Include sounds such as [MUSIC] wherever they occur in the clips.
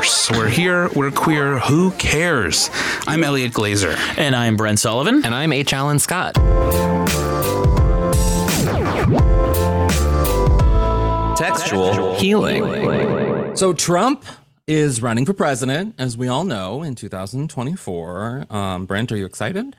welcome to You're Making It Worse. We're here, we're queer, who cares? I'm Elliot Glazer. And I'm Brent Sullivan. And I'm H. Alan Scott. Textual healing. So Trump is running for president, as we all know, in 2024. Um, Brent, are you excited?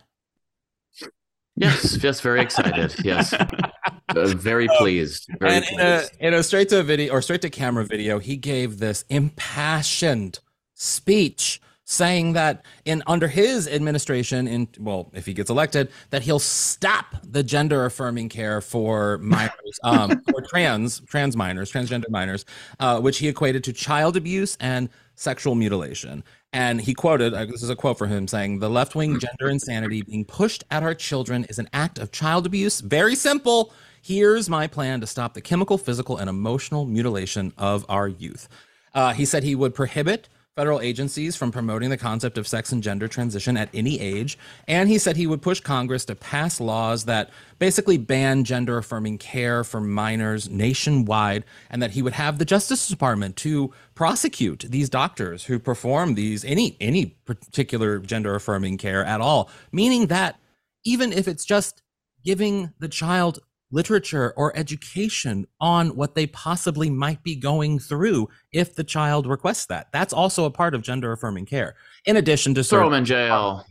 Yes, yes, very excited. Yes, [LAUGHS] uh, very pleased. Very and in a, in a straight to video or straight to camera video, he gave this impassioned speech saying that in under his administration in well if he gets elected that he'll stop the gender affirming care for minors [LAUGHS] um for trans trans minors transgender minors uh, which he equated to child abuse and sexual mutilation. And he quoted uh, this is a quote for him saying the left-wing gender insanity being pushed at our children is an act of child abuse. Very simple here's my plan to stop the chemical physical and emotional mutilation of our youth uh, he said he would prohibit federal agencies from promoting the concept of sex and gender transition at any age. And he said he would push Congress to pass laws that basically ban gender affirming care for minors nationwide, and that he would have the Justice Department to prosecute these doctors who perform these any any particular gender affirming care at all. Meaning that even if it's just giving the child literature or education on what they possibly might be going through if the child requests that. That's also a part of gender affirming care, in addition to throw them in jail,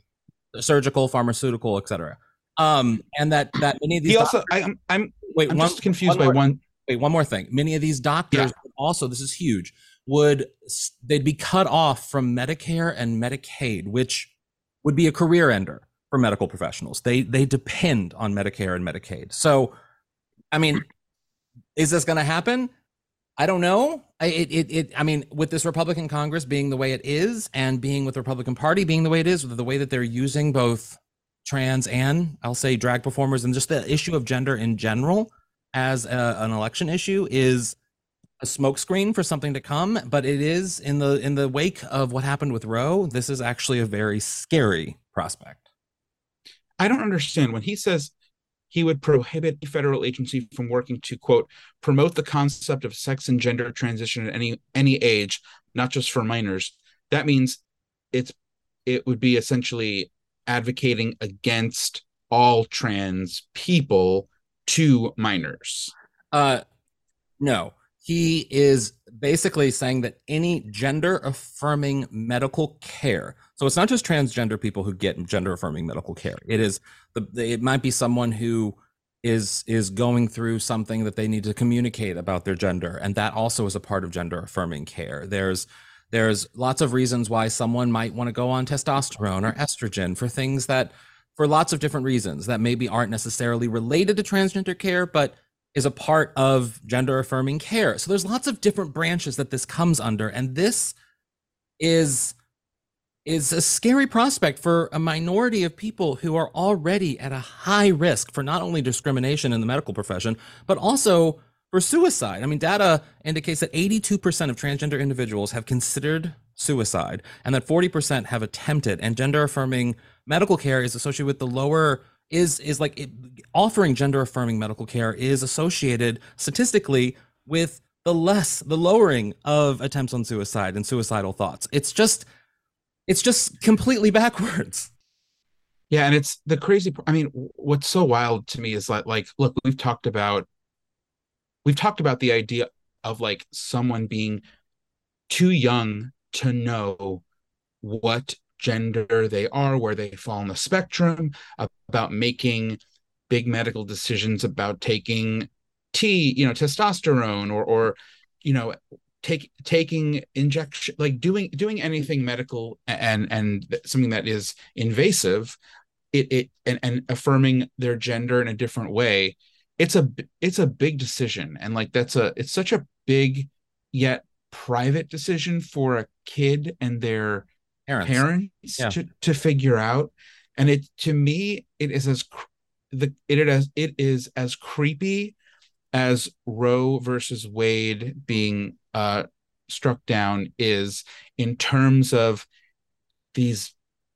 surgical, pharmaceutical, etc. Um, and that that many of these he also doctors, I, am I'm wait I'm one, just confused one by more, one. Wait, one more thing. Many of these doctors yeah. also this is huge would they'd be cut off from Medicare and Medicaid, which would be a career ender for medical professionals. They they depend on Medicare and Medicaid. So I mean, is this going to happen? I don't know. It, it, it, I mean, with this Republican Congress being the way it is, and being with the Republican Party being the way it is, with the way that they're using both trans and I'll say drag performers, and just the issue of gender in general as a, an election issue is a smokescreen for something to come. But it is in the in the wake of what happened with Roe. This is actually a very scary prospect. I don't understand when he says he would prohibit a federal agency from working to quote promote the concept of sex and gender transition at any any age not just for minors. That means it's it would be essentially advocating against all trans people to minors. Uh no he is basically saying that any gender affirming medical care so it's not just transgender people who get gender affirming medical care. It is the, it might be someone who is is going through something that they need to communicate about their gender and that also is a part of gender affirming care. There's there's lots of reasons why someone might want to go on testosterone or estrogen for things that for lots of different reasons that maybe aren't necessarily related to transgender care but is a part of gender affirming care so there's lots of different branches that this comes under and this is is a scary prospect for a minority of people who are already at a high risk for not only discrimination in the medical profession, but also for suicide. I mean, data indicates that 82% of transgender individuals have considered suicide and that 40% have attempted and gender affirming medical care is associated with the lower is is like it, offering gender affirming medical care is associated statistically with the less the lowering of attempts on suicide and suicidal thoughts. It's just it's just completely [LAUGHS] backwards. Yeah, and it's the crazy. I mean, what's so wild to me is that, like, look, we've talked about, we've talked about the idea of like someone being too young to know what gender they are, where they fall on the spectrum, about making big medical decisions about taking T, you know, testosterone or or you know take taking injection like doing doing anything medical and and something that is invasive it it and, and affirming their gender in a different way it's a it's a big decision. And like that's a it's such a big yet private decision for a kid and their parents, parents yeah. to to figure out and it to me it is as the it is it is as creepy as Roe versus Wade being uh, struck down is in terms of these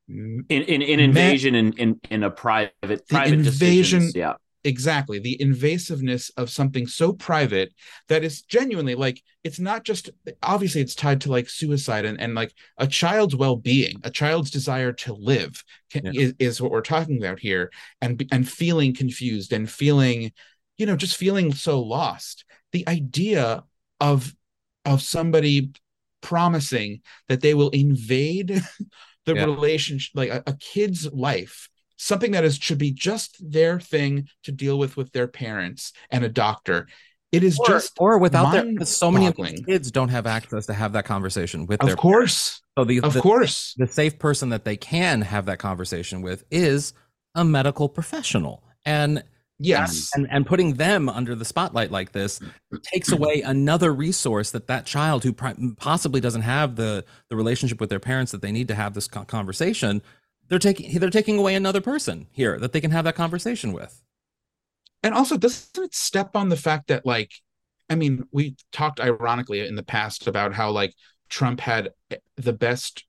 in in, in invasion in, in in a private private invasion decisions. yeah exactly the invasiveness of something so private that is genuinely like it's not just obviously it's tied to like suicide and, and like a child's well-being a child's desire to live can, Yeah. is, is what we're talking about here and and feeling confused and feeling you know just feeling so lost the idea of of somebody promising that they will invade [LAUGHS] the Yeah. relationship like a, a kid's life something that is should be just their thing to deal with with their parents and a doctor. It is or, just or without their so many of these mind-boggling. kids don't have access to have that conversation with of their course. So the, of the, course. the safe person that they can have that conversation with is a medical professional. And yes. and and putting them under the spotlight like this takes [CLEARS THROAT] away another resource that that child who possibly doesn't have the the relationship with their parents that they need to have this conversation they're taking they're taking away another person here that they can have that conversation with. And also doesn't it step on the fact that like i mean we talked ironically in the past about how like trump had the best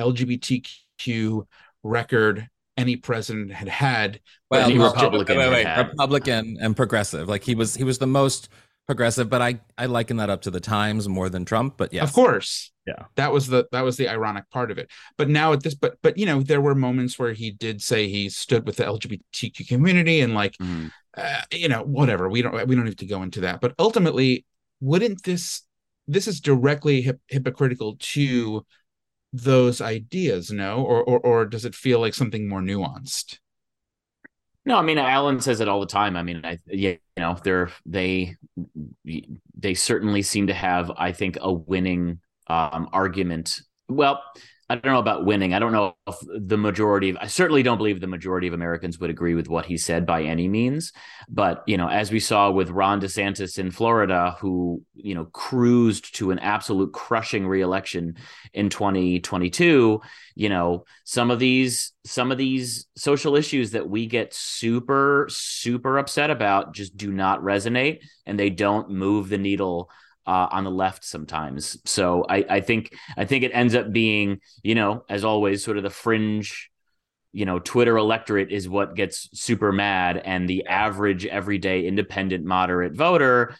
lgbtq record any president had had Well, any Republican wait, wait, wait, had. republican and progressive. Like he was he was the most progressive but i i liken that up to the times more than trump but yeah, of course Yeah. that was the that was the ironic part of it but now at this but but you know there were moments where he did say he stood with the lgbtq community and like Mhm. uh, you know whatever we don't we don't need to go into that but ultimately wouldn't this this is directly hip, hypocritical to those ideas no or, or or does it feel like something more nuanced No, I mean Alan says it all the time. I mean, I yeah, you know, they're they they certainly seem to have, I think, a winning um, argument. Well, I don't know about winning. I don't know if the majority of I certainly don't believe the majority of Americans would agree with what he said by any means. But you know, as we saw with Ron DeSantis in Florida, who you know cruised to an absolute crushing reelection in 2022, you know some of these some of these social issues that we get super super upset about just do not resonate and they don't move the needle uh, on the left sometimes. So I, I think i think it ends up being you know as always sort of the fringe you know twitter electorate is what gets super mad and the average everyday independent moderate voter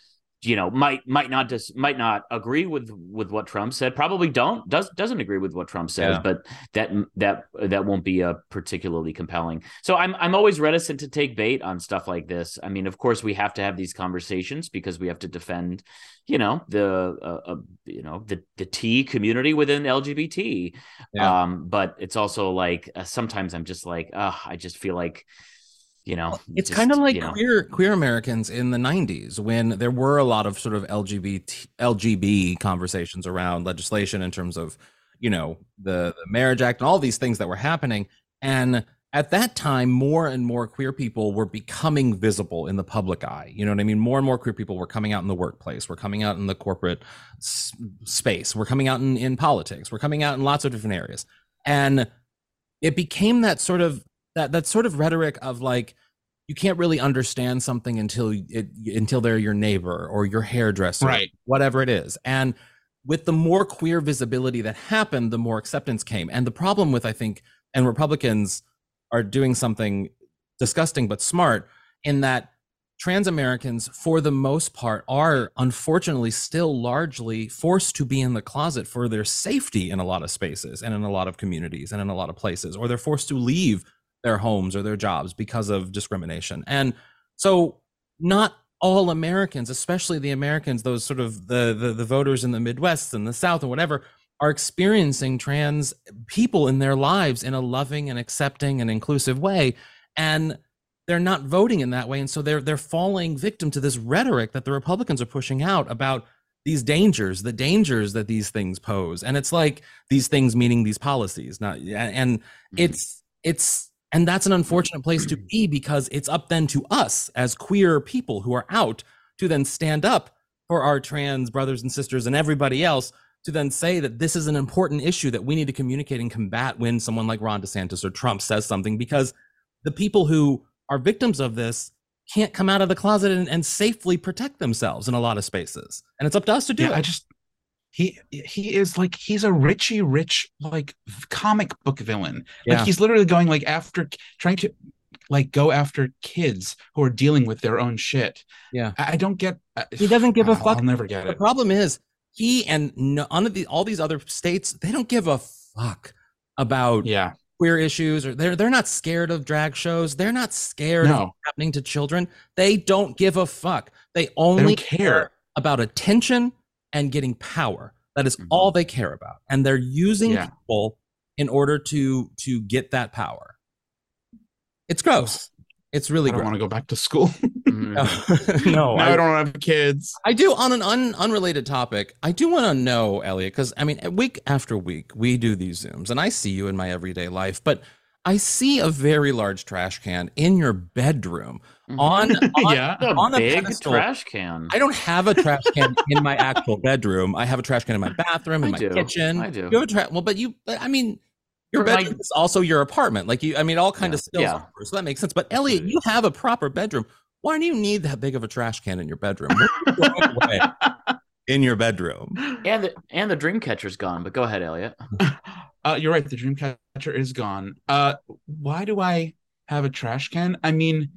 you know might might not just might not agree with with what Trump said probably don't does doesn't agree with what Trump says Yeah. but that that that won't be a particularly compelling so I'm I'm always reticent to take bait on stuff like this I mean of course we have to have these conversations because we have to defend you know the uh, uh, you know the the T community within LGBT Yeah. um but it's also like uh, sometimes I'm just like uh, I just feel like you know it's kind of like you know, queer queer Americans in the 90s when there were a lot of sort of LGBT LGB conversations around legislation in terms of you know the, the marriage act and all these things that were happening. And at that time more and more queer people were becoming visible in the public eye. You know what i mean? More and more queer people were coming out in the workplace we're coming out in the corporate s- space we're coming out in, in politics we're coming out in lots of different areas. And it became that sort of that that sort of rhetoric of like you can't really understand something until it until they're your neighbor or your hairdresser Right. whatever it is and with the more queer visibility that happened the more acceptance came and the problem with i think and republicans are doing something disgusting but smart in that trans americans for the most part are unfortunately still largely forced to be in the closet for their safety in a lot of spaces and in a lot of communities and in a lot of places or they're forced to leave their homes or their jobs because of discrimination. And so not all americans especially the americans those sort of the the, the voters in the midwest and the south and whatever are experiencing trans people in their lives in a loving and accepting and inclusive way. And they're not voting in that way. And so they're they're falling victim to this rhetoric that the republicans are pushing out about these dangers the dangers that these things pose. And it's like these things meaning these policies not and mm-hmm. it's it's and that's an unfortunate place to mm. be because it's up then to us as queer people who are out to then stand up for our trans brothers and sisters and everybody else to then say that this is an important issue that we need to communicate and combat when someone like Ron DeSantis or Trump says something because the people who are victims of this can't come out of the closet and, and safely protect themselves in a lot of spaces. And it's up to us to do yeah it. i just he he is like he's a richie rich like comic book villain Yeah. like he's literally going like after trying to like go after kids who are dealing with their own shit. Yeah. I, I don't get. uh, He doesn't give a I'll- fuck. I'll never get The it. The problem is he and no, none of the, all these other states, they don't give a fuck about Yeah, queer issues or they're they're not scared of drag shows. They're not scared of no, what's happening to children. They don't give a fuck. They they only don't care. about attention and getting power. That is Mhm. all they care about. And they're using Yeah. people in order to to get that power. It's gross. It's really I don't gross. want to go back to school. [LAUGHS] Mhm. no, [LAUGHS] now I, I don't have kids. I do on an un, unrelated topic. I do want to know, Elliot, because I mean, week after week, we do these zooms, and I see you in my everyday life, but I see a very large trash can in your bedroom Mhm. on, [LAUGHS] on yeah, on a big pedestal. trash can. I don't have a trash can in my actual bedroom. I have a trash can in my [LAUGHS] bathroom, in I my do. kitchen. I do. You have a trash. Well, but you, but I mean, your For my- bedroom is also your apartment. Like you, I mean, all kind Yeah. of spills Yeah. over, so that makes sense. But Elliot, you have a proper bedroom. Why do you need that big of a trash can in your bedroom? What are you throwing away in your bedroom. and the and the dream catcher's gone. But go ahead, Elliot. [LAUGHS] Uh, you're right. The dream catcher is gone. Uh, why do I have a trash can? I mean,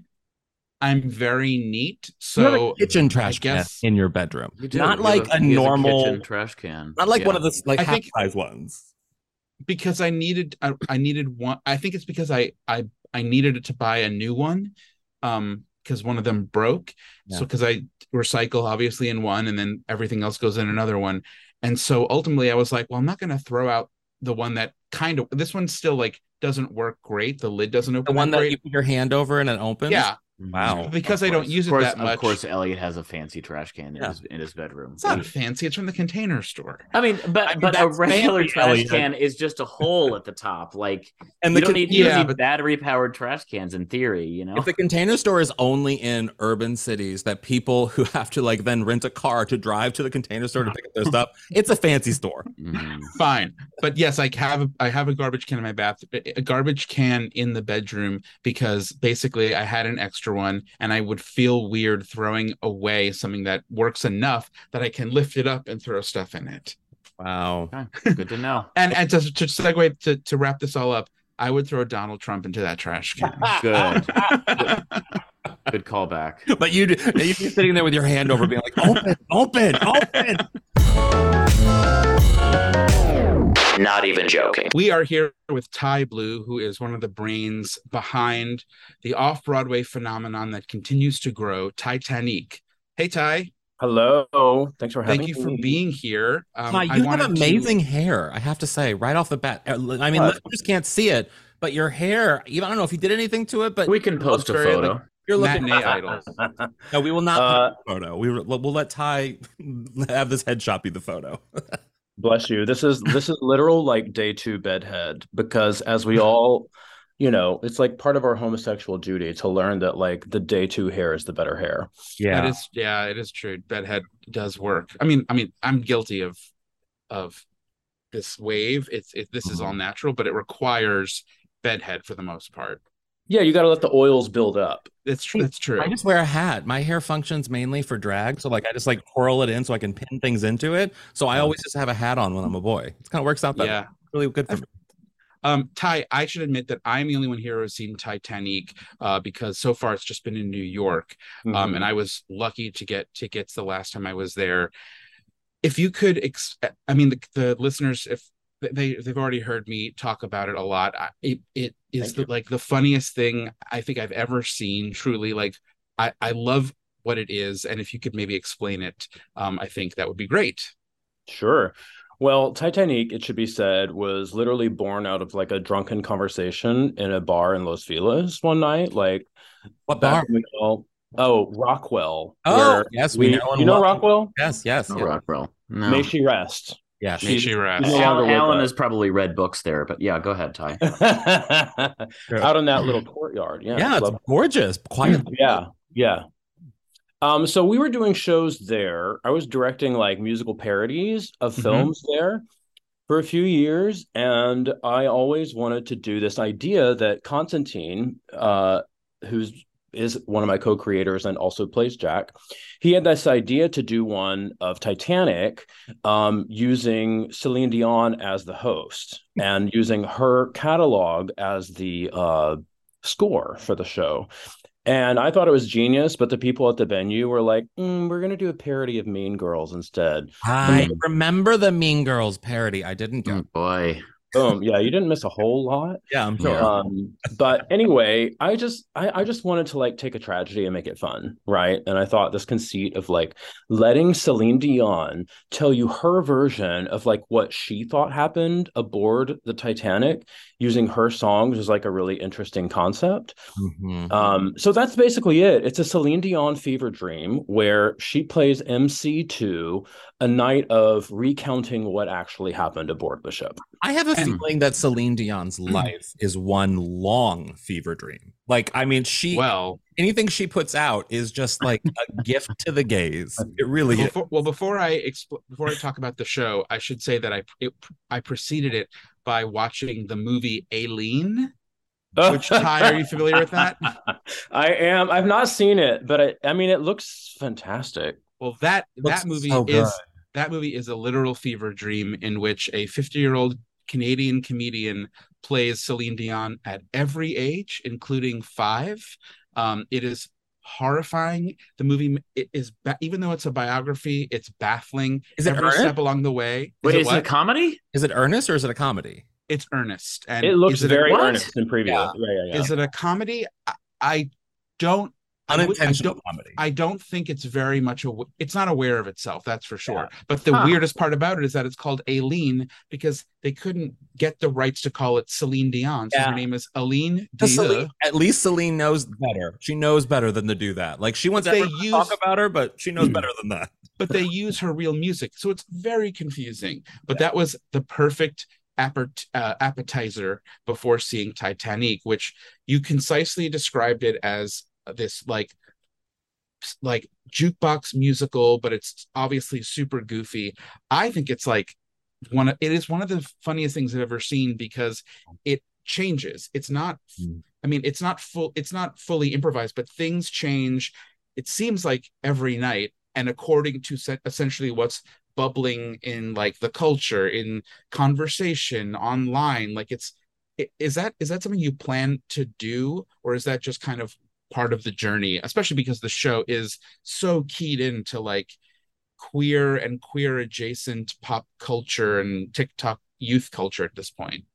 I'm very neat, you have a so kitchen trash can in your bedroom, You not like have a normal, kitchen trash can. not like Yeah. one of the like I half think- size ones. because I needed I, I needed one. I think it's because I I I needed to buy a new one, um, because one of them broke. So because I recycle obviously in one, and then everything else goes in another one, and so ultimately I was like, well, I'm not going to throw out the one that kind of this one still like doesn't work great. The lid doesn't open. The one that that you put your hand over and it opens. yeah, Wow. because I don't use it course- that much. Of course, Elliot has a fancy trash can in, his, in his bedroom. It's not fancy. It's from the container store. I mean, but I mean, but a regular trash Elliot. can is just a hole at the top. Like [LAUGHS] And you the don't con- need, you yeah, need but- battery powered trash cans in theory. You know, If the container store is only in urban cities that people who [LAUGHS] have to like then rent a car to drive to the container store to pick up their stuff, it's a fancy store. Mhm. [LAUGHS] Fine, but yes, I have a, I have a garbage can in my bath, a garbage can in the bedroom because basically I had an extra one, and I would feel weird throwing away something that works enough that I can lift it up and throw stuff in it. Wow. Okay, good to know. [LAUGHS] And and to, to segue to to wrap this all up, I would throw Donald Trump into that trash can. [LAUGHS] Good, good callback. But you'd you'd be sitting there with your hand over, being like, "Open, open, open." [LAUGHS] Not even joking. We are here with Tye Blue, who is one of the brains behind the off Broadway phenomenon that continues to grow, Titanique. Hey, Tye. Hello. Thanks for having me. Thank you for being here. Um, Tye, I you have wanted to- amazing hair. I have to say, right off the bat. Uh, I mean, What? listeners can't see it, but your hair. Even I don't know if you did anything to it, but We can post a very, photo. like, you're looking. matinee idol. No, we will not Uh, put a photo. We will, we'll let Tye [LAUGHS] have this headshot be the photo. [LAUGHS] Bless you. This is this is literal like day two bedhead because as we all, you know, it's like part of our homosexual duty to learn that like the day two hair is the better hair. Yeah that is, yeah, it is true. Bedhead does work. I mean, I mean, I'm guilty of of this wave. It's it, this is all mm-hmm. natural, but it requires bedhead for the most part. Yeah, you got to let the oils build up. It's true. It's true. I just wear a hat. My hair functions mainly for drag, so like I just like twirl it in so I can pin things into it. So I always just have a hat on when I'm a boy. It kind of works out that Yeah. really good for me. Um, Tye, I should admit that I'm the only one here who's seen Titanique, uh, because so far it's just been in New York. Um, Mhm. and I was lucky to get tickets the last time I was there. If you could, ex- I mean, the, the listeners, if they they've already heard me talk about it a lot, I, it it is the, like the funniest thing I think I've ever seen. Truly, like I I love what it is, and if you could maybe explain it, um, I think that would be great. Sure. Well, Titanique, it should be said, was literally born out of like a drunken conversation in a bar in Los Feliz one night. Like What bar? we all, oh, Rockwell. Oh, yes, we, we, know. you know Rockwell? Yes, yes, No, yes. Rockwell. No. May she rest. Yeah, May she, she rest. no longer Alan, Alan has probably read books there, but yeah, go ahead, Tye. [LAUGHS] Out in that little [CLEARS THROAT] courtyard. Yeah. yeah, it's love- gorgeous. Quiet. [CLEARS THROAT] yeah. Yeah. Um, so we were doing shows there. I was directing like musical parodies of Mhm. films there for a few years, and I always wanted to do this idea that Constantine, uh, who's is one of my co-creators and also plays Jack, he had this idea to do one of Titanic, um, using Celine Dion as the host and using her catalog as the uh, score for the show. And I thought it was genius, but the people at the venue were like, mm, "We're going to do a parody of Mean Girls instead." I remember the Mean Girls parody. I didn't go. Oh, boy. Boom. Yeah, you didn't miss a whole lot. Yeah, I'm sure. Um, but anyway, I just I, I just wanted to like take a tragedy and make it fun, right? And I thought this conceit of like letting Celine Dion tell you her version of like what she thought happened aboard the Titanic using her songs was like a really interesting concept. Mhm. Um, so that's basically it. It's a Celine Dion fever dream where she plays MC to a night of recounting what actually happened aboard the ship. I have a And- feeling that Celine Dion's [CLEARS THROAT] life is one long fever dream. Like, I mean, she Well, anything she puts out is just like a [LAUGHS] gift to the gays. It really is. before, well, before I expl- before I talk about the show, I should say that I it, I preceded it by watching the movie Aline. Which [LAUGHS] Tye, are you familiar with that? I am. I've not seen it, but I, I mean, it looks fantastic. Well, that Looks that movie so is that movie is a literal fever dream in which a 50 year old Canadian comedian plays Celine Dion at every age, including five. Um, it is horrifying. The movie it is ba- even though it's a biography, it's baffling. Is it every earnest? step along the way. Wait, it is it a comedy? Is it earnest or is it a comedy? it's earnest and It looks is it very what? earnest in preview. Yeah. Yeah, yeah, yeah. Is it a comedy? I, I don't. I I Unintentional don't- comedy. I don't think it's very much a. It's not aware of itself, that's for sure. But the Huh. weirdest part about it is that it's called Aline because they couldn't get the rights to call it Celine Dion. So Yeah. her name is Aline Because Dieu. Celine- at least Celine knows better. She knows better than to do that. Like she wants They everyone to use- talk about her, but she knows better than that. [LAUGHS] but they use her real music, so it's very confusing. But that was the perfect uh, appetizer before seeing Titanique, which you concisely described it as this like like jukebox musical, but it's obviously super goofy. I think it's like one of it is one of the funniest things I've ever seen because it changes. It's not Mm. I mean, it's not full it's not fully improvised, but things change. It seems like every night and according to se- essentially what's bubbling in like the culture in conversation online like it's is that is that something you plan to do or is that just kind of part of the journey especially because the show is so keyed into like queer and queer adjacent pop culture and TikTok youth culture at this point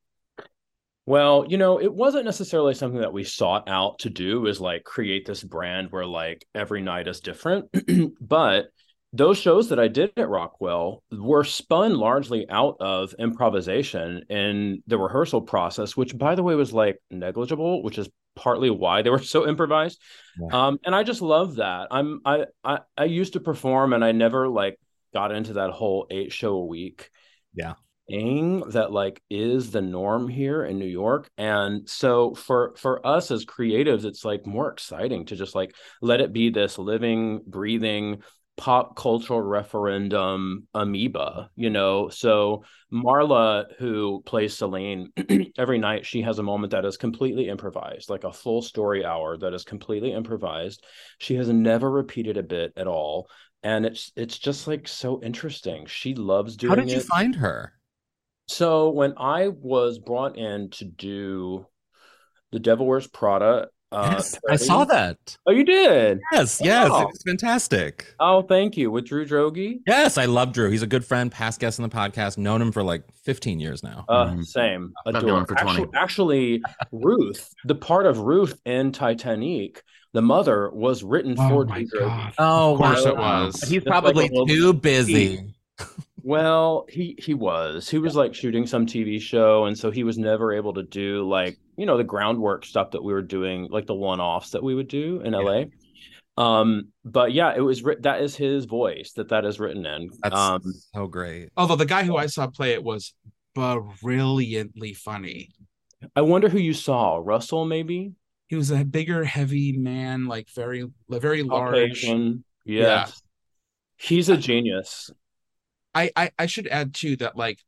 Well, you know, it wasn't necessarily something that we sought out to do is like create this brand where like every night is different. [CLEARS THROAT] but those shows that I did at Rockwell were spun largely out of improvisation in the rehearsal process, which by the way was like negligible, which is partly why they were so [LAUGHS] improvised. Yeah. Um, and I just love that. I'm I, I I used to perform and I never like got into that whole eight show a week Yeah thing that like is the norm here in New York. And so for for us as creatives, it's like more exciting to just like let it be this living, breathing pop cultural referendum amoeba, you know. So Marla, who plays Celine, [CLEARS THROAT] every night she has a moment that is completely improvised, like a full story hour that is completely improvised. She has never repeated a bit at all. And it's it's just like so interesting. She loves doing How did you it. find her? So when I was brought in to do the Devil Wears Prada, uh, yes, I saw that. Oh, you did? Yes, yes, Wow. it's fantastic. Oh, thank you. With Drew Droege. Yes, I love Drew. He's a good friend, past guest on the podcast. Known him for like 15 years now. Uh, Mhm. Same. I've known Adore. for 20. Actually, actually, Ruth, the part of Ruth in Titanique, the mother was written for Drew Droege. oh, of course wow. it was he's Just like probably too busy. Well, he he was. He was like shooting some TV show, and so he was never able to do like you know the groundwork stuff that we were doing, like the one-offs that we would do in Yeah. LA. Um, but yeah, it was writ- that is his voice that that is written in. That's um, so great. although the guy who i saw play it was brilliantly funny I wonder who you saw, Russell maybe, he was a bigger heavy man like very very large Caucasian. Yes, he's a genius. I, I I should add too that like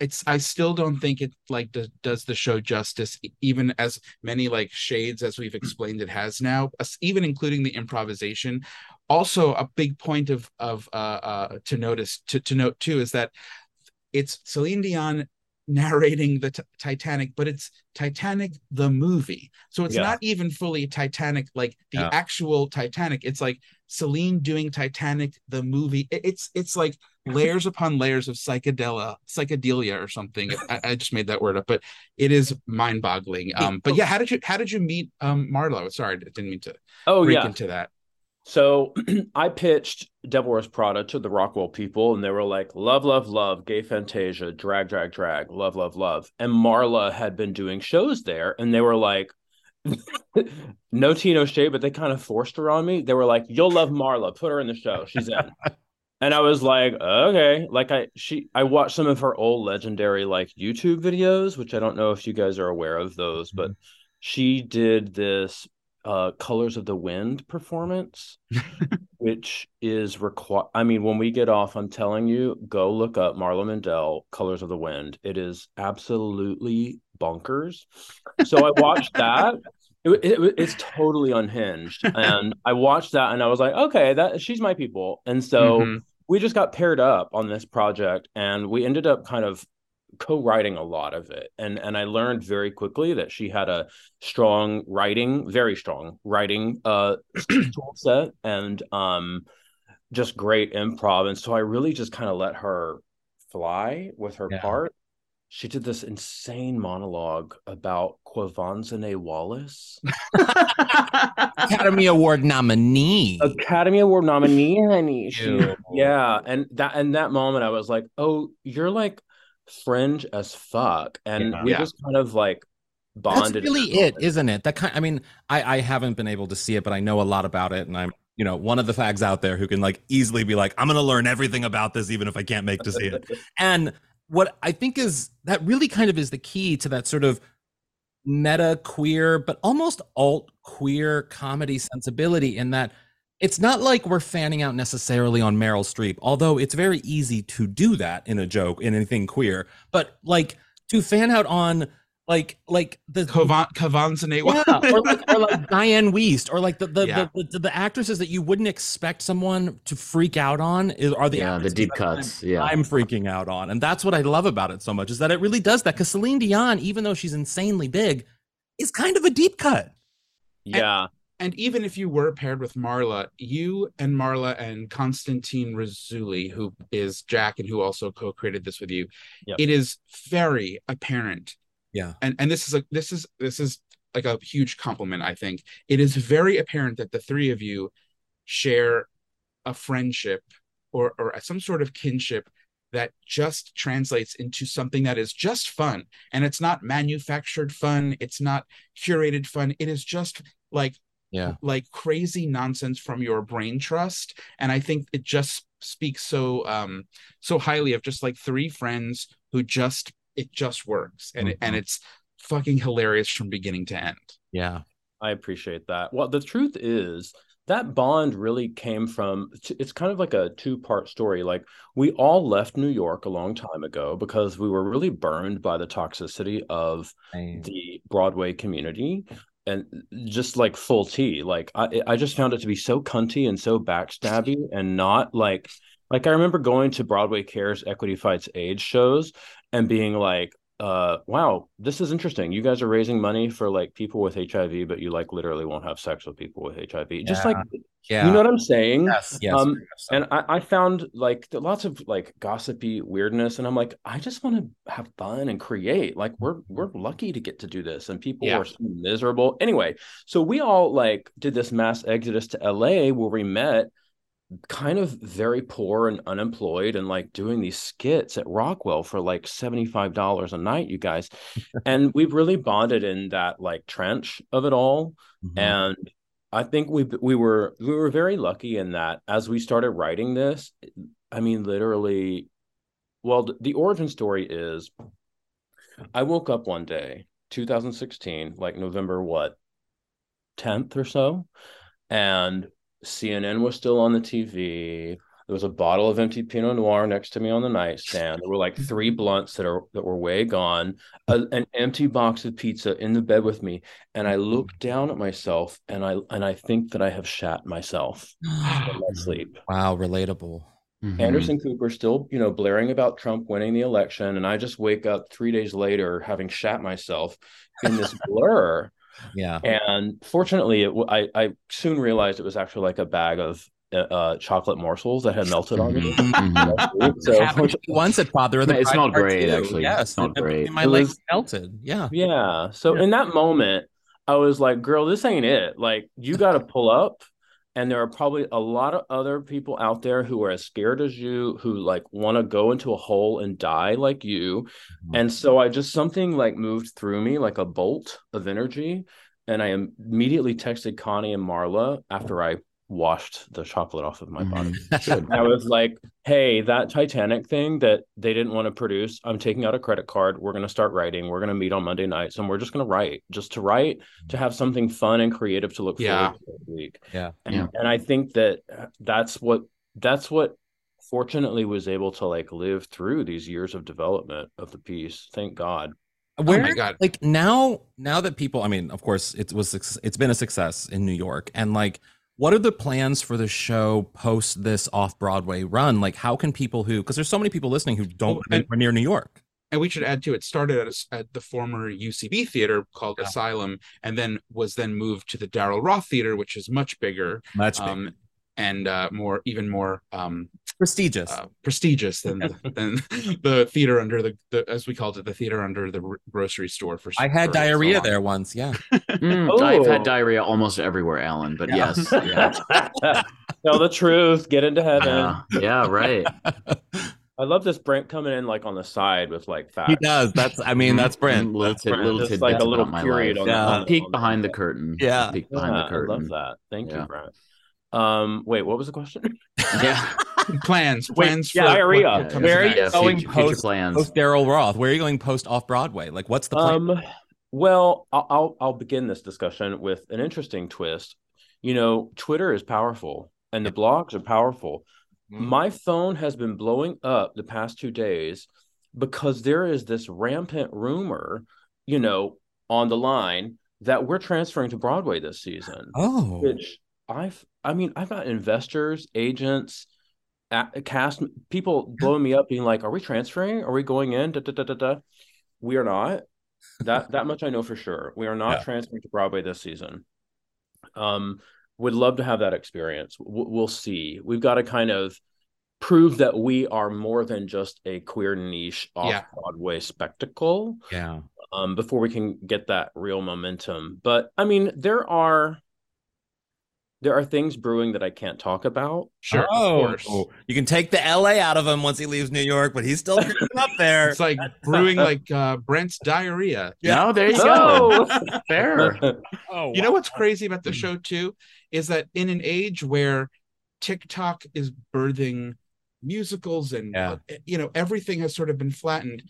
it's I still don't think it like do, does the show justice even as many like shades as we've explained it has now even including the improvisation also a big point of of uh, uh to notice to to note too is that it's Celine Dion narrating the t- Titanic, but it's Titanic the movie. So it's Yeah. not even fully Titanic like the Yeah. actual Titanic. It's like Celine doing Titanic the movie. It- it's it's like layers upon layers of psychedelia, psychedelia or something. I, I just made that word up, but it is mind-boggling. Um, but yeah, how did you how did you meet um Marla? Sorry, I didn't mean to Oh yeah. into that. So [CLEARS THROAT] I pitched Devil Wears Prada to the Rockwell people, and they were like, "Love, love, love, gay Fantasia, drag, drag, drag, love, love, love." And Marla had been doing shows there, and they were like, [LAUGHS] "No tea, no shade," but they kind of forced her on me. They were like, "You'll love Marla, put her in the show, she's in." [LAUGHS] and I was like, "Okay." Like I, she, I watched some of her old legendary like YouTube videos, which I don't know if you guys are aware of those, but she did this uh colors of the wind performance [LAUGHS] which is required i mean when we get off i'm telling you go look up Marla Mindelle colors of the wind. It is absolutely bonkers. So i watched [LAUGHS] that. It, it, it's totally unhinged. [LAUGHS] And i watched that and i was like okay that she's my people. And so Mhm. We just got paired up on this project and we ended up kind of co-writing a lot of it. And and I learned very quickly that she had a strong writing very strong writing uh [CLEARS THROAT] tool set and um just great improv. And so I really just kind of let her fly with her Yeah. part she did this insane monologue about Quvenzhané Wallis Academy Award nominee. Academy Award nominee, honey. She- yeah, and that and that moment, I was like, "Oh, you're like fringe as fuck," and Yeah. we Yeah. just kind of like bonded. That's really it, isn't it? That kind. I mean, I I haven't been able to see it, but I know a lot about it, and I'm you know one of the fags out there who can like easily be like, I'm gonna learn everything about this, even if I can't make to see it. And what I think is that really kind of is the key to that sort of meta queer, but almost alt queer comedy sensibility in that it's not like we're fanning out necessarily on Meryl Streep, although it's very easy to do that in a joke, in anything queer, but like to fan out on like like the Kavan Quvenzhané. yeah, or like, or like [LAUGHS] Dianne Wiest, or like the the, Yeah. the, the the actresses that you wouldn't expect someone to freak out on is, are the yeah, the deep that I'm- cuts. Yeah. I'm freaking out on, and that's what I love about it so much is that it really does that. Because Celine Dion, even though she's insanely big, is kind of a deep cut. yeah, and even if you were paired with Marla, you and Marla and Constantine Rousouli, who is Jack and who also co-created this with you, Yep. it is very apparent. Yeah. And and this is like this is this is like a huge compliment, I think. It is very apparent that the three of you share a friendship or or some sort of kinship that just translates into something that is just fun and it's not manufactured fun it's not curated fun it is just like Yeah. like crazy nonsense from your brain trust and i think it just speaks so um so highly of just like three friends who just it just works and it, and Mhm. it's fucking hilarious from beginning to end Yeah. I appreciate that. Well, the truth is that bond really came from. It's kind of like a two-part story. Like we all left New York a long time ago because we were really burned by the toxicity of the Broadway community and just like full tea. Like I, I just found it to be so cunty and so backstabby and not like like I remember going to Broadway Cares Equity Fights AIDS shows and being like, uh, wow, this is interesting. You guys are raising money for like people with HIV, but you like literally won't have sex with people with HIV. Just like Yeah. you know what I'm saying? yes. Yes. um. And I, I found like lots of like gossipy weirdness, and I'm like, I just want to have fun and create. Like we're we're lucky to get to do this, and people Yeah. are so miserable anyway. So we all like did this mass exodus to LA where we met, kind of very poor and unemployed, and like doing these skits at Rockwell for like seventy five dollars a night, you guys, and we've really bonded in that like trench of it all. Mhm. and I think we we were we were very lucky in that as we started writing this, I mean, literally, well, the origin story is, I woke up one day, 2016, like November what, 10th or so, and CNN was still on the TV. There was a bottle of empty Pinot Noir next to me on the nightstand. There were like three blunts that are that were way gone. A, an empty box of pizza in the bed with me, and I look down at myself, and I and I think that I have shat myself in my [GASPS] sleep. Wow, relatable. Mhm. Anderson Cooper still, you know, blaring about Trump winning the election, and I just wake up three days later having shat myself in this [LAUGHS] blur. Yeah. And fortunately, it, w- I I soon realized it was actually like a bag of uh, uh, chocolate morsels that had melted on me. Mhm. [LAUGHS] So Happened to me once at Father of the It Bride smelled great, Two. actually. It Yes, smelled and- great. and My It legs was- melted. Yeah. yeah. So in that moment, I was like, "Girl, this ain't it. Like, you got to pull up." And there are probably a lot of other people out there who are as scared as you, who like want to go into a hole and die like you. Mhm. And so I just something like moved through me like a bolt of energy. And I immediately texted Connie and Marla after I washed the chocolate off of my body. Mhm. [LAUGHS] I was like, hey, that Titanic thing that they didn't want to produce, I'm taking out a credit card. We're going to start writing. We're going to meet on Monday nights and we're just going to write, just to write, to have something fun and creative to look Yeah. forward to this week. Yeah. And, Yeah. and I think that that's what, that's what fortunately was able to like live through these years of development of the piece. Thank God. Where, Oh my God. like now, now that people, I mean, of course, it was suc- it's been a success in New York, and like, what are the plans for the show post this off Broadway run? Like, how can people who, because there's so many people listening who don't live anywhere near New York. and we should add to it started at, a- at the former UCB theater called Yeah. Asylum, and then was then moved to the Daryl Roth Theater, which is much bigger Much um, and uh, more, even more um, prestigious. uh, prestigious than the, [LAUGHS] than the theater under the, the, as we called it, the theater under the grocery store. For I had for diarrhea long. there once. Yeah. [LAUGHS] Mm, I've Oh. had diarrhea almost everywhere, Alan. But Yeah. yes, yeah, [LAUGHS] Tell the truth. Get into heaven. yeah, yeah, right. I love this Brent coming in like on the side with like facts. He does. That's. I mean, that's Brent. Mm-hmm. Little, That's tid- Brent. little Just like a little period on Yeah. the on, Peek on behind the the curtain. Yeah. Peek behind the curtain. I love that. Thank Yeah. you, Brent. Um, wait, what was the question? Yeah. Plans, Wait, plans yeah, for what- diarrhea. what comes Where are you Yeah, going future, future post- plans. Post Daryl Roth. Where are you going post off Broadway? Like, what's the plan? Um, well, I'll, I'll I'll begin this discussion with an interesting twist. You know, Twitter is powerful, and the blogs are powerful. Mhm. My phone has been blowing up the past two days because there is this rampant rumor, you know, on the line that we're transferring to Broadway this season. oh, which I've I mean I've got investors, agents, cast people blowing me up, being like, "Are we transferring? Are we going in?" Da, da, da, da, da. We are not. That that much I know for sure. We are not Yeah. transferring to Broadway this season. Um, would love to have that experience. W- we'll see. We've got to kind of prove that we are more than just a queer niche off Yeah. Broadway spectacle yeah. um, before we can get that real momentum. But I mean, there are there are things brewing that I can't talk about. Sure, oh, of course. you can take the LA out of him once he leaves New York, but he's still up there. It's like [LAUGHS] brewing like uh, Brent's diarrhea. No, there you Oh! go. [LAUGHS] Fair. oh, You know what's crazy about the show too is that in an age where TikTok is birthing musicals and Yeah. uh, you know everything has sort of been flattened.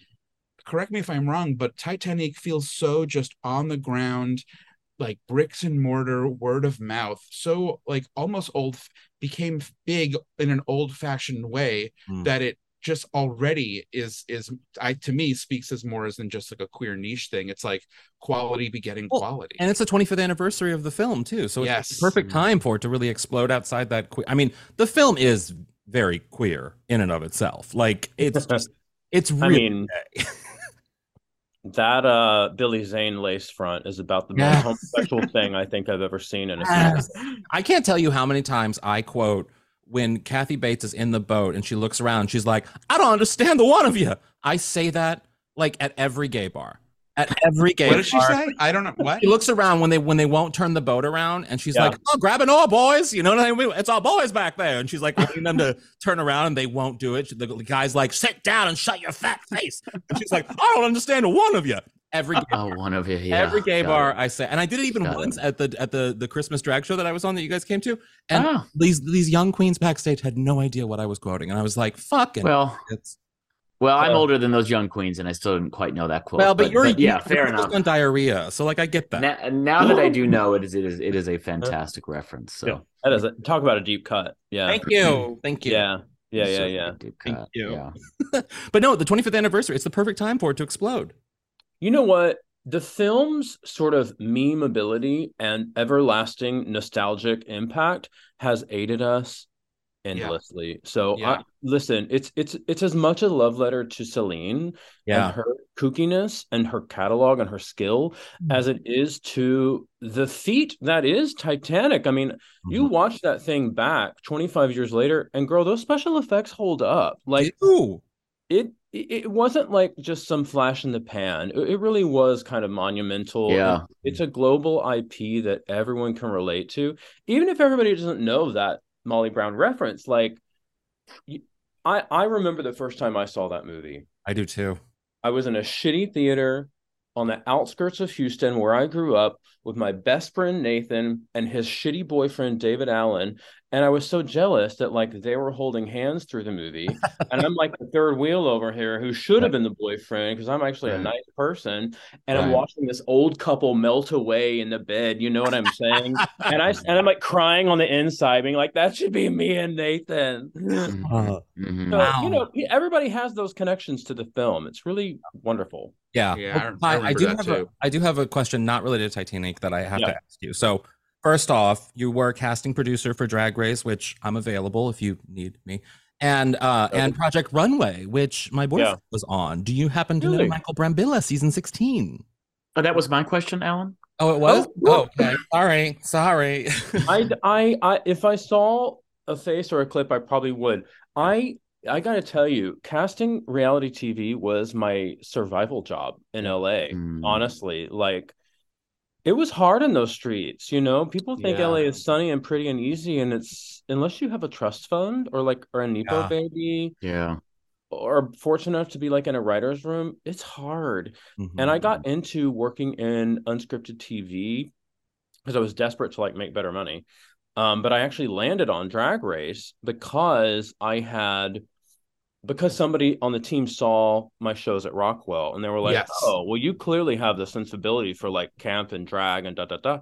Correct me if I'm wrong, but Titanique feels so just on the ground, like bricks and mortar, word of mouth. So like almost old became big in an old fashioned way Hmm. that it just already is is I to me speaks as more as than just like a queer niche thing. It's like quality begetting Well, quality. And it's the 25th anniversary of the film too, so it's Yes. the perfect time for it to really explode outside that. Que- I mean, the film is very queer in and of itself. Like it's [LAUGHS] just, it's I really. mean, [LAUGHS] that uh Billy Zane lace front is about the most homosexual thing I think I've ever seen in a Yes. I can't tell you how many times I quote when Kathy Bates is in the boat and she looks around. She's like, "I don't understand the one of you." I say that like at every gay bar. At every gay what does she bar. say? I don't know what. She looks around when they when they won't turn the boat around, and she's Yeah. like, "Oh, grab an oar, boys!" You know what I mean? It's all boys back there, and she's like wanting them to turn around, and they won't do it. The guy's like, "Sit down and shut your fat face," and she's like, "I don't understand one of you." Every gay, Oh, one of you. Yeah, every gay got bar it. I say, and I did it even Got it. once at the at the the Christmas drag show that I was on that you guys came to, and Oh, these these young queens backstage had no idea what I was quoting, and I was like, "Fucking." well, it's, well, I'm Uh, older than those young queens, and I still didn't quite know that quote. well, but, you're yeah, you're fair enough. on diarrhea, so like I get that. Now, now that I do [LAUGHS] know it is, it is, it is a fantastic reference. So Yeah. That is a, talk about a deep cut. Yeah. Thank you, thank you. Yeah. Yeah, yeah, yeah. a deep Thank cut. you. Yeah. [LAUGHS] But no, the 25th anniversary, it's the perfect time for it to explode. You know what? The film's sort of meme ability and everlasting nostalgic impact has aided us endlessly. So Yeah. I, listen, it's it's it's as much a love letter to Celine Yeah. and her kookiness and her catalog and her skill Mm. as it is to the feat that is Titanic. I mean, you Mhm. watch that thing back 25 years later, and girl, those special effects hold up. Like Ew. it it wasn't like just some flash in the pan. It, it really was kind of monumental. Yeah. It's a global IP that everyone can relate to, even if everybody doesn't know that Molly Brown reference. Like, I I remember the first time I saw that movie. I do too. I was in a shitty theater on the outskirts of Houston where I grew up with my best friend Nathan and his shitty boyfriend David Allen. And I was so jealous that like they were holding hands through the movie. and I'm like the third wheel over here who should have been the boyfriend because I'm actually a nice person. And I'm watching this old couple melt away in the bed. You know what I'm saying? and I [LAUGHS] and I'm like crying on the inside, being like, that should be me and Nathan. Uh, Mhm. So, Wow. you know, everybody has those connections to the film. It's really wonderful. Yeah, Yeah, I- Well, I I, remember do have a, too. I do have a question not related to Titanic that I have Yeah. to ask you. So, first off, you were a casting producer for Drag Race, which I'm available if you need me, and uh, Okay. and Project Runway, which my boyfriend was on. Do you happen to know Michael Brambilla, season 16? Oh, that was my question, Alan. Oh, it was. Oh, Oh, okay. Sorry, sorry. [LAUGHS] I, I, I, if I saw a face or a clip, I probably would. I, I got to tell you, casting reality TV was my survival job in LA. Mm. Honestly, like it was hard in those streets. You know, people think Yeah. LA is sunny and pretty and easy, and it's unless you have a trust fund or like or a Nepo Yeah. baby Yeah. or fortunate enough to be like in a writer's room, it's hard. And I got into working in unscripted TV because I was desperate to like make better money. Um, but I actually landed on Drag Race because I had because somebody on the team saw my shows at Rockwell and they were like, Yes. "Oh, well, you clearly have the sensibility for like camp and drag and da da da."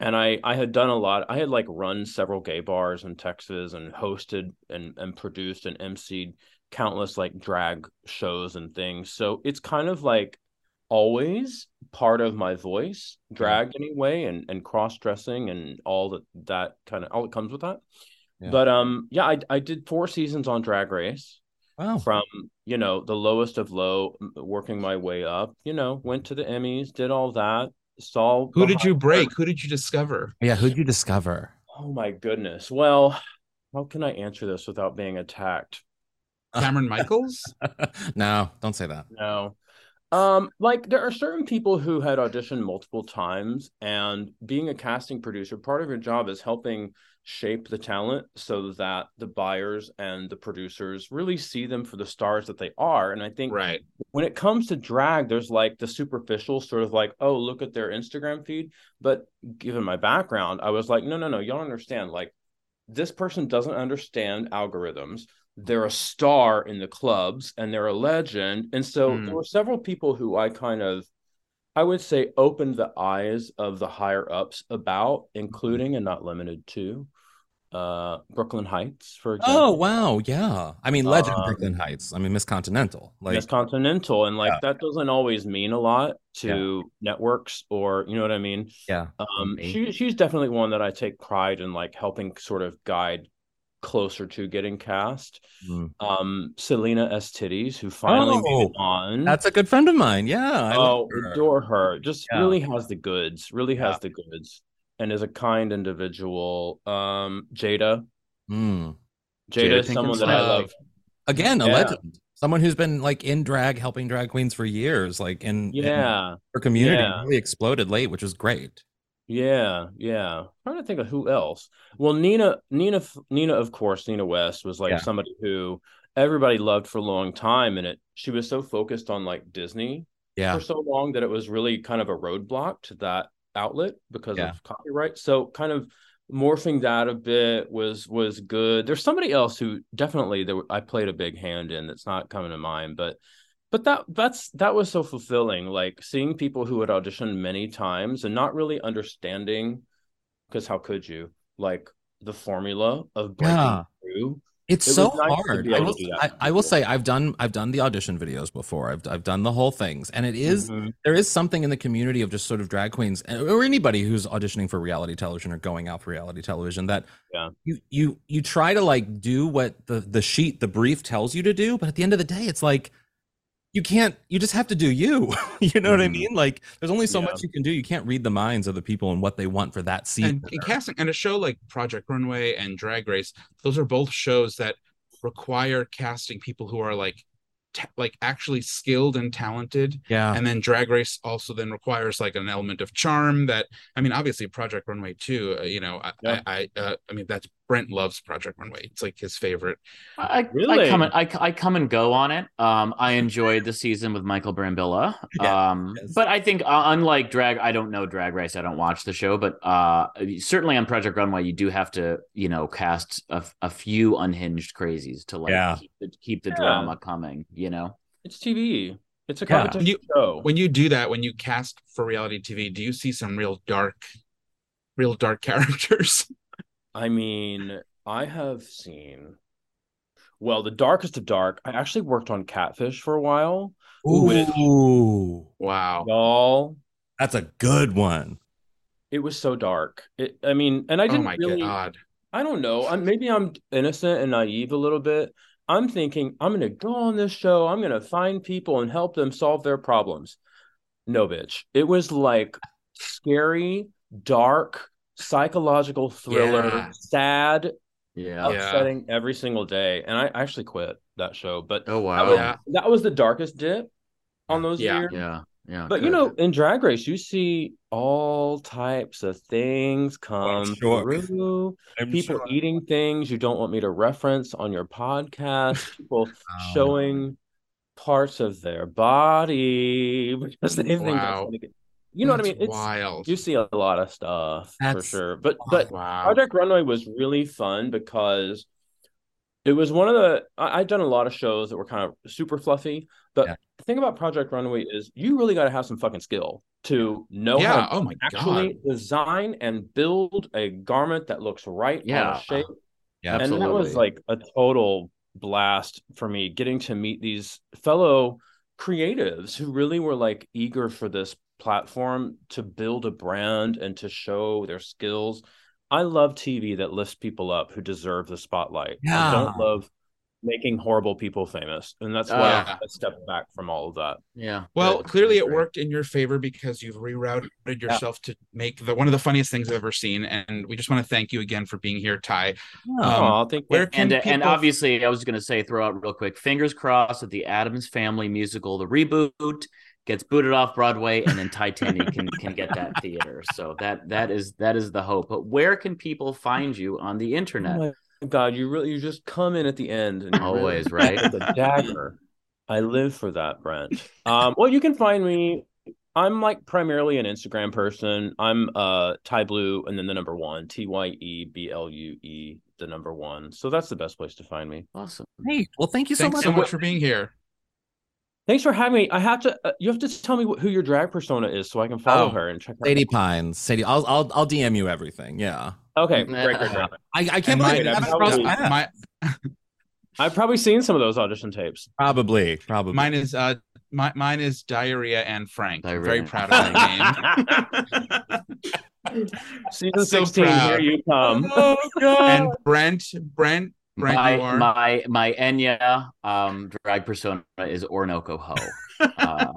And I I had done a lot. I had like run several gay bars in Texas and hosted and and produced and emceed countless like drag shows and things. So it's kind of like always part of my voice, drag anyway, and and cross dressing and all that that kind of all that comes with that. Yeah. But um, yeah, I I did four seasons on Drag Race Wow. from you know the lowest of low, working my way up. You know, went to the Emmys, did all that. Saw Who did you break? [LAUGHS] Who did you discover? Yeah, who'd you discover? Oh my goodness. Well, how can I answer this without being attacked? Kameron Michaels? [LAUGHS] no, don't say that. No. Um, like there are certain people who had auditioned multiple times, and being a casting producer, part of your job is helping shape the talent so that the buyers and the producers really see them for the stars that they are. And I think right. when it comes to drag, there's like the superficial sort of like, oh, look at their Instagram feed. But given my background, I was like, no, no, no, you don't understand. Like, this person doesn't understand algorithms. They're a star in the clubs and they're a legend. And so Hmm. there were several people who I kind of, I would say, opened the eyes of the higher ups about, including and not limited to uh Brooklyn Hytes, for example. Oh wow, yeah. I mean, Legend Um, Brooklyn Hytes. I mean, Miss Continental. Like, Miss Continental, and like Yeah. that doesn't always mean a lot to networks or you know what I mean. yeah. Um, Me. she she's definitely one that I take pride in, like helping sort of guide closer to getting cast. Mm. Um, Salina EsTitties, who finally made it Oh, on. That's a good friend of mine. Yeah. I oh, adore her. Just Yeah. really has the goods. Really has Yeah. the goods, and is a kind individual. Um, Jada. Mm. Jada, Jada is someone that I love. Again, a Yeah. legend. Someone who's been like in drag, helping drag queens for years. Like in, in Yeah. her community Yeah. really exploded late, which was great. Yeah, yeah. trying to think of who else. Well, Nina, Nina, Nina, of course, Nina West was like Yeah. somebody who everybody loved for a long time, and it she was so focused on like Disney Yeah. for so long that it was really kind of a roadblock to that outlet because Yeah. of copyright. So kind of morphing that a bit was was good. There's somebody else who definitely there I played a big hand in that's not coming to mind, but but that that's that was so fulfilling like seeing people who had auditioned many times and not really understanding because how could you like the formula of breaking Yeah. through It's It so nice hard. I will, to do that I, I will say I've done I've done the audition videos before. I've I've done the whole things, and it is- Mhm. there is something in the community of just sort of drag queens or anybody who's auditioning for reality television or going out for reality television that Yeah. you you you try to like do what the the sheet the brief tells you to do, but at the end of the day, it's like you can't you just have to do you [LAUGHS] you know what i Mhm. mean like there's only so Yeah. much you can do you can't read the minds of the people and what they want for that season and, and casting and a show like Project Runway and Drag Race, those are both shows that require casting people who are like ta- like actually skilled and talented yeah and then drag race also then requires like an element of charm that i mean obviously project runway too uh, you know i Yeah. i I, uh, I mean that's brent loves project runway it's like his favorite I, I come and I, I come and go on it. Um, I enjoyed the season with Michael Brambilla. [LAUGHS] Yeah, Um, yes. but I think uh, unlike drag, I don't know Drag Race. I don't watch the show, but uh, certainly on Project Runway, you do have to you know cast a, a few unhinged crazies to like Yeah. keep the, keep the Yeah. drama coming. You know, It's TV. It's a Yeah. competition You- show. when you do that when you cast for reality tv do you see some real dark real dark [LAUGHS] characters I mean, I have seen. Well, the darkest of dark. I actually worked on Catfish for a while. Ooh, wow Y'all, that's a good one it was so dark. It. I mean, and I oh didn't Oh my really. god I don't know. I'm, maybe I'm innocent and naive a little bit. I'm thinking I'm gonna go on this show. I'm gonna find people and help them solve their problems. No, bitch. It was like scary, dark, psychological thriller, Yeah. sad, yeah. Yeah. upsetting every single day. And I actually quit that show. But Oh that wow. was, Yeah. that was the darkest dip on those Yeah. years. Yeah. Yeah. But you know, in Drag Race, you see all types of things come sure. through. I'm People sure. eating things you don't want me to reference on your podcast. People Wow. [LAUGHS] Oh. showing parts of their body [LAUGHS] because they think Wow. that's gonna get. You know what I mean? It's wild you see a lot of stuff for sure. But oh, but wow Project Runway was really fun because it was one of the I, I've done a lot of shows that were kind of super fluffy, but Yeah. the thing about Project Runway is you really got to have some fucking skill to know yeah how to oh my actually god design and build a garment that looks right on Yeah. shape. Yeah. And that was like a total blast for me getting to meet these fellow creatives who really were like eager for this platform to build a brand and to show their skills. I love TV that lifts people up who deserve the spotlight. I don't love making horrible people famous. And that's why Yeah. I stepped back from all of that. Yeah. well Good. clearly it worked in your favor because you've rerouted yourself to make the one of the funniest things i've ever seen and we just want to thank you again for being here Tye Um, Aw, thank you. where can and uh, and obviously, I was going to say, throw out real quick. Fingers crossed that the Addams Family musical, the reboot, gets booted off Broadway, and then Titanique can can get that theater. So that that is that is the hope. But where can people find you on the internet? Oh my God, you really you just come in at the end and you really- Always, [LAUGHS] right? the dagger. I live for that, Brent. Um, well, you can find me. I'm like primarily an Instagram person. I'm uh Tye Blue and then the number one T Y E B L U E the number one. So that's the best place to find me. Awesome. Hey, well, thank you so thanks much. so much for being here Thanks for having me. I have to. Uh, you have to tell me wh- who your drag persona is so I can follow Oh, her and check her. Sadie Pines. Sadie, I'll I'll I'll DM you everything. Yeah. Okay, great, great, great. I, I can't And believe mine- we I've probably- my [LAUGHS] I've probably seen some of those audition tapes. Probably, probably. mine is uh my, mine is diarrhea and frank i'm very proud of my name [LAUGHS] Season So 16, proud. here you come. oh God. and brent brent brent my you are my my Enya um drag persona is Orinoco Ho. [LAUGHS] Uh,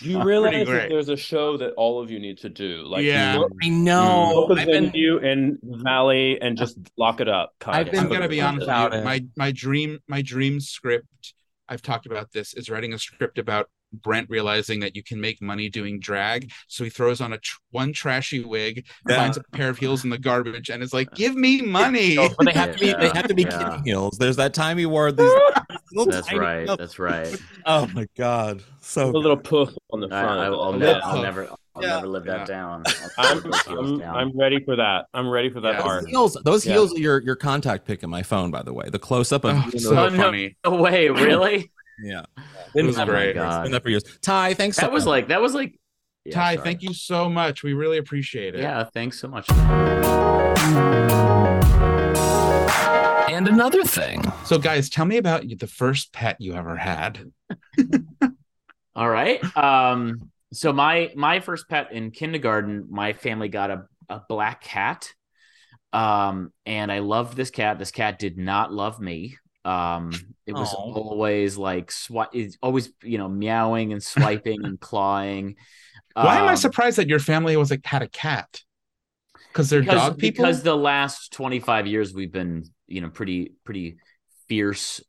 You [LAUGHS] Pretty realize that there's a show that all of you need to do. Like, Yeah. book, I know. book a I've been, venue in Valley and just lock it up. Kai. I've been i'm gonna be thinking honest with about you it. my my dream my dream script i've talked about this is writing a script about brent realizing that you can make money doing drag so he throws on a tr- one trashy wig Yeah. finds a pair of heels in the garbage and is like give me money No, but they have to be. They have to be yeah. kitten heels. There's that time he wore these. [LAUGHS] little that's tiny right. heels. That's right. [LAUGHS] Oh my god. So a little poof on the front. I, of it. will ne- I'll never I'll Yeah. never live Yeah. that down. I'll I'm, put those heels I'm, down. I'm ready for that. I'm ready for that Yeah. art. Those heels, those Yeah. heels are your your contact pick in my phone, by the way. The close up of oh, you so Oh, no. funny No way, really? [LAUGHS] yeah. It was Oh my great. God. Been that for years. Tye, thanks. That was like that was like yeah, Tye sorry. thank you so much we really appreciate it Yeah, thanks so much. And another thing. So, guys, tell me about the first pet you ever had. [LAUGHS] All right. Um, so my my first pet in kindergarten, my family got a, a black cat. Um, and I loved this cat. This cat did not love me. Um, it was Aw. always like swi- it's always you know meowing and swiping and clawing. [LAUGHS] Why am I Um, surprised that your family was like had a cat? Because they're because, dog people. because the last 25 years we've been you know pretty pretty fierce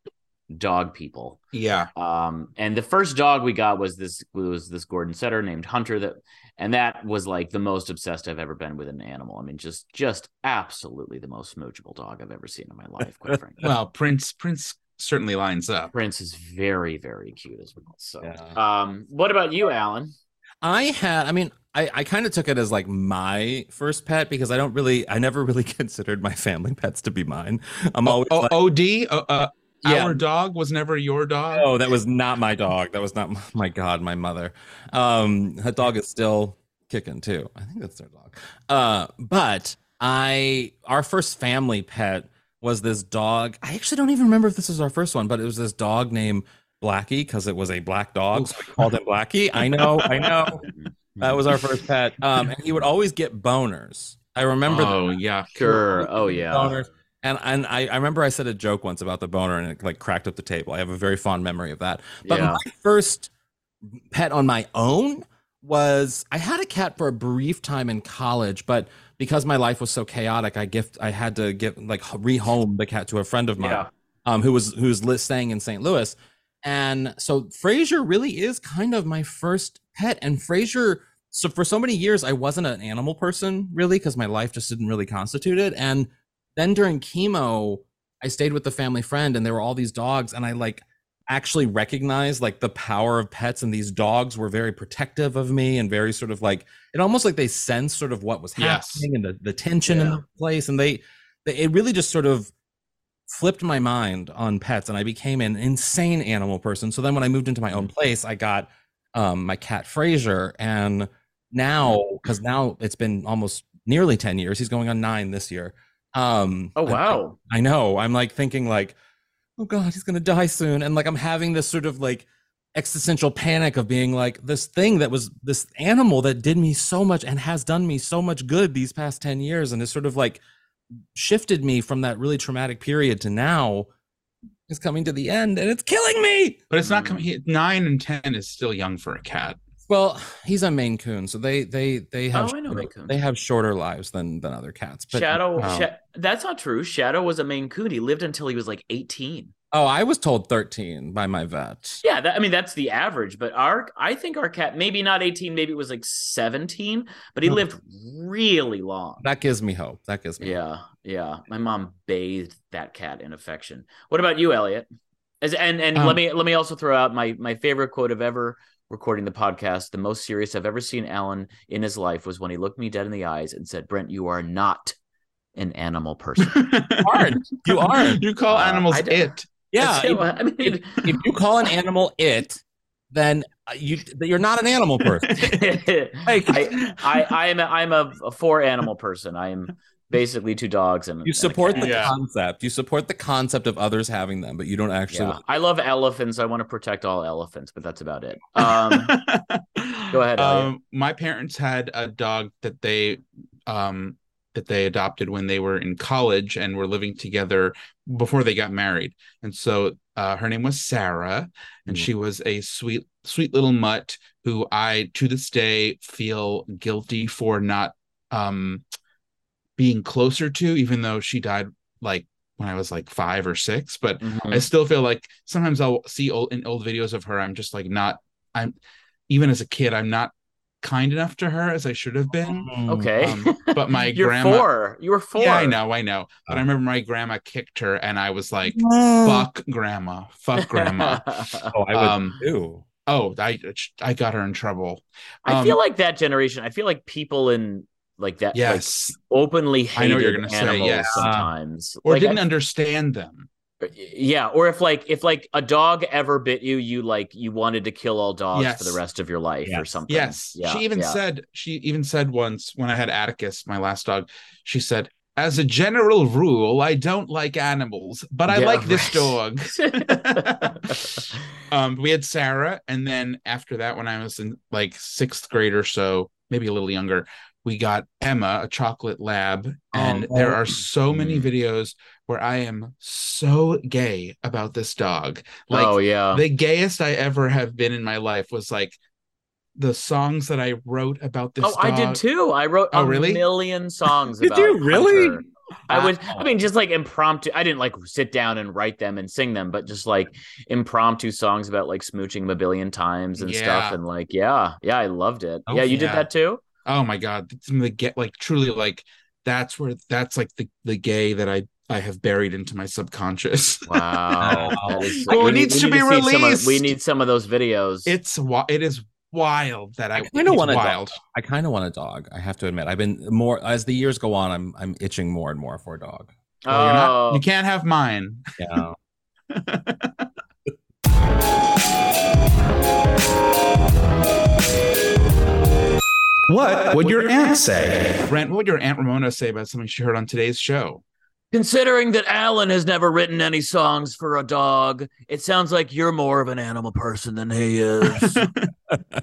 dog people yeah. um and the first dog we got was this was this gordon setter named hunter that and that was like the most obsessed i've ever been with an animal i mean just just absolutely the most smoochable dog i've ever seen in my life quite [LAUGHS] frankly Well, Prince Prince certainly lines up. prince is very very cute as well so Yeah. um what about you alan I had, I mean, I, I kind of took it as like my first pet because I don't really, I never really [LAUGHS] considered my family pets to be mine. I'm always Oh, like, OD. Uh, uh, Yeah. Our dog was never your dog. oh, that was not my dog. That was not my, my God, my mother. Um, that dog is still kicking too. I think that's their dog. Uh, but I, our first family pet was this dog. I actually don't even remember if this was our first one, but it was this dog named Blackie because it was a black dog. So we called him Blackie. I know, I know. That was our first pet. Um, and he would always get boners. I remember that. Oh yeah. sure oh yeah boners. And and I, I remember I said a joke once about the boner and it like cracked up the table. I have a very fond memory of that. But Yeah. my first pet on my own was I had a cat for a brief time in college, but because my life was so chaotic, I gift I had to give like rehome the cat to a friend of mine Yeah. um, who was who's li- staying in St. Louis. And so Frazier really is kind of my first pet. And Frazier, so for so many years, I wasn't an animal person really because my life just didn't really constitute it. And then during chemo, I stayed with the family friend and there were all these dogs. And I like actually recognized like the power of pets. And these dogs were very protective of me and very sort of like, it almost like they sensed sort of what was Yes. happening and the, the tension in the place. And they, they, it really just sort of flipped my mind on pets and I became an insane animal person. So then when I moved into my own place, I got um, my cat Frazier. And now, because now it's been almost nearly 10 years, he's going on nine this year. Um, oh wow I know. I'm like thinking like, oh God, he's gonna die soon. And like I'm having this sort of like existential panic of being like this thing that was this animal that did me so much and has done me so much good these past 10 years and has sort of like shifted me from that really traumatic period to now is coming to the end and it's killing me. But it's not coming. Nine and ten is still young for a cat. Well, he's a Maine Coon, so they they they have Oh, I know shorter- Maine Coons. they have shorter lives than than other cats. But Shadow, wow. Sha- that's not true. Shadow was a Maine Coon. He lived until he was like 18. oh, I was told 13 by my vet. Yeah, that, I mean that's the average, but our I think our cat maybe not 18, maybe it was like 17, but he Oh. lived really long. That gives me hope. That gives me hope. Yeah, yeah. My mom bathed that cat in affection. What about you, Elliot? As and and Um, let me let me also throw out my my favorite quote of ever recording the podcast. The most serious I've ever seen Alan in his life was when he looked me dead in the eyes and said, "Brent, you are not an animal person." [LAUGHS] you aren't. You aren't. [LAUGHS] You call Uh, animals I it. Yeah. If, I mean, if you call an animal it, then uh, you you're not an animal person. [LAUGHS] Like- I, I I am a, I'm a, a four animal person. I am basically two dogs and You support cat. the Yeah. concept. You support the concept of others having them, but you don't actually. Yeah. I love elephants. I want to protect all elephants, but that's about it. [LAUGHS] Um, Go ahead, Elliot. Um, my parents had a dog that they um that they adopted when they were in college and were living together before they got married. And so uh, her name was Sarah, and Mm. she was a sweet, sweet little mutt who I to this day feel guilty for not um being closer to, even though she died like when I was like five or six. But mhm. I still feel like sometimes I'll see old in old videos of her. I'm just like not. I'm even as a kid, I'm not kind enough to her as I should have been. Mm. okay. Um, but my [LAUGHS] You're grandma. four. You were four. Yeah, I know, I know. But I remember my grandma kicked her, and I was like, "Fuck grandma, fuck grandma." [LAUGHS] Oh, I would Um, too. oh, I I got her in trouble. I Um, feel like that generation. I feel like people in like that, like, Yes, openly hated I know you're gonna say, animals yes. sometimes, or Like, didn't I- understand them. Yeah, or if like if like a dog ever bit you, you like you wanted to kill all dogs Yes. for the rest of your life or something. Yes, Yeah, she even yeah. said she even said once when I had Atticus, my last dog, she said, as a general rule, I don't like animals, but I Yeah, like this dog. [LAUGHS] um, we had Sarah, and then after that, when I was in like sixth grade or so, maybe a little younger, we got Emma, a chocolate lab. And Oh, there are so many Mm. videos where I am so gay about this dog. Like oh yeah. the gayest I ever have been in my life was like the songs that I wrote about this. Oh, I did too. I wrote Oh, a really? million [LAUGHS] songs about it. Did you really? Hunter. I was, I mean just like impromptu I didn't like sit down and write them and sing them, but just like impromptu songs about like smooching him a billion times and stuff. And like, yeah, yeah, I loved it. Oh, yeah, you yeah. did that too? Oh my god, some of the get like truly like that's where that's like the the gay that I I have buried into my subconscious. Wow. [LAUGHS] Wow. That is- Oh, we it need- needs we to need be see some of- we need some of those videos. it's wi- it is wild that I, I kinda it's want a dog. I kind of want a dog. I have to admit. I've been more as the years go on. I'm I'm itching more and more for a dog. Well, you're not- Oh. you can't have mine. Yeah. [LAUGHS] What would your aunt say? Brent, what would your aunt Ramona say about something she heard on today's show? Considering that Alan has never written any songs for a dog, it sounds like you're more of an animal person than he is.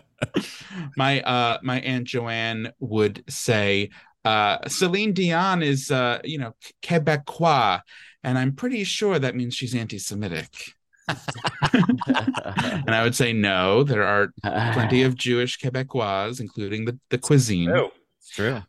[LAUGHS] my uh my aunt Joanne would say uh Celine Dion is uh you know Quebecois and I'm pretty sure that means she's anti-Semitic. [LAUGHS] and I would say no, there are plenty of Jewish Quebecois, including the, the cuisine. It's true.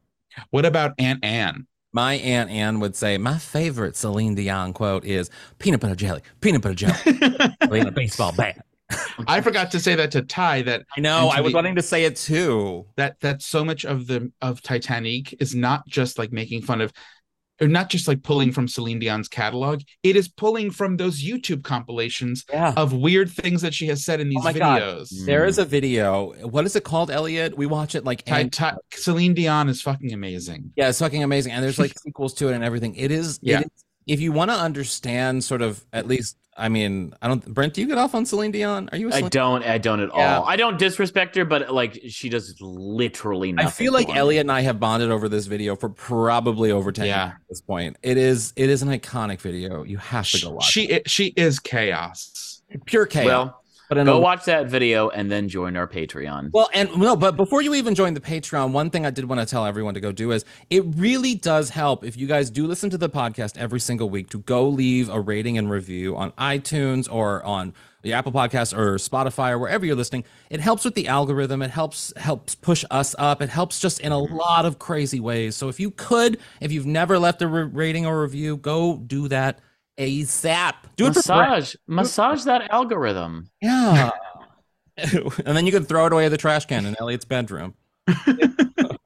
What about Aunt Anne? My aunt Anne would say my favorite Celine Dion quote is peanut butter jelly, peanut butter jelly, [LAUGHS] playing a baseball bat. [LAUGHS] I forgot to say that to Tye that I know. I was the- wanting to say it too. that that so much of the of Titanique is not just like making fun of or not just like pulling from Celine Dion's catalog. It is pulling from those YouTube compilations Yeah. of weird things that she has said in oh these Oh my God. videos. There is a video. What is it called, Elliot? We watch it like Ty, Ty, Celine Dion is fucking amazing. yeah, it's fucking amazing. And there's like [LAUGHS] sequels to it and everything. It is. Yeah. It is if you want to understand, sort of, at least. I mean, I don't. Brent, do you get off on Celine Dion? Are you? A I Celine- don't. I don't at Yeah. all. I don't disrespect her, but like she does literally nothing. I feel like. Elliot and I have bonded over this video for probably over ten Yeah. years at this point. It is. It is an iconic video. You have to go watch. She it. she is chaos. pure chaos. Well, but go a watch that video and then join our Patreon. Well, and no, but before you even join the Patreon, one thing I did want to tell everyone to go do is it really does help if you guys do listen to the podcast every single week to go leave a rating and review on iTunes or on the Apple Podcast or Spotify or wherever you're listening. It helps with the algorithm. It helps helps push us up. It helps just in a mm-hmm. lot of crazy ways. So if you could, if you've never left a re- rating or review, go do that ASAP. Do it for massage, massage that algorithm. Yeah. [LAUGHS] and then you can throw it away in the trash can in Elliot's bedroom. [LAUGHS] the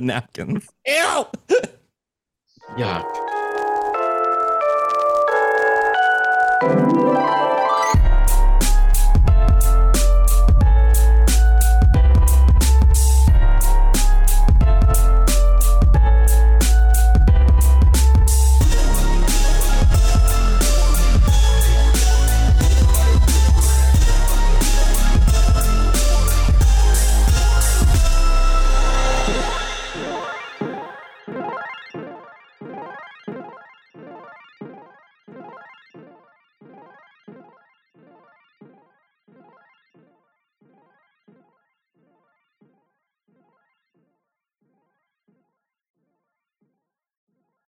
napkins. Ew. Yuck.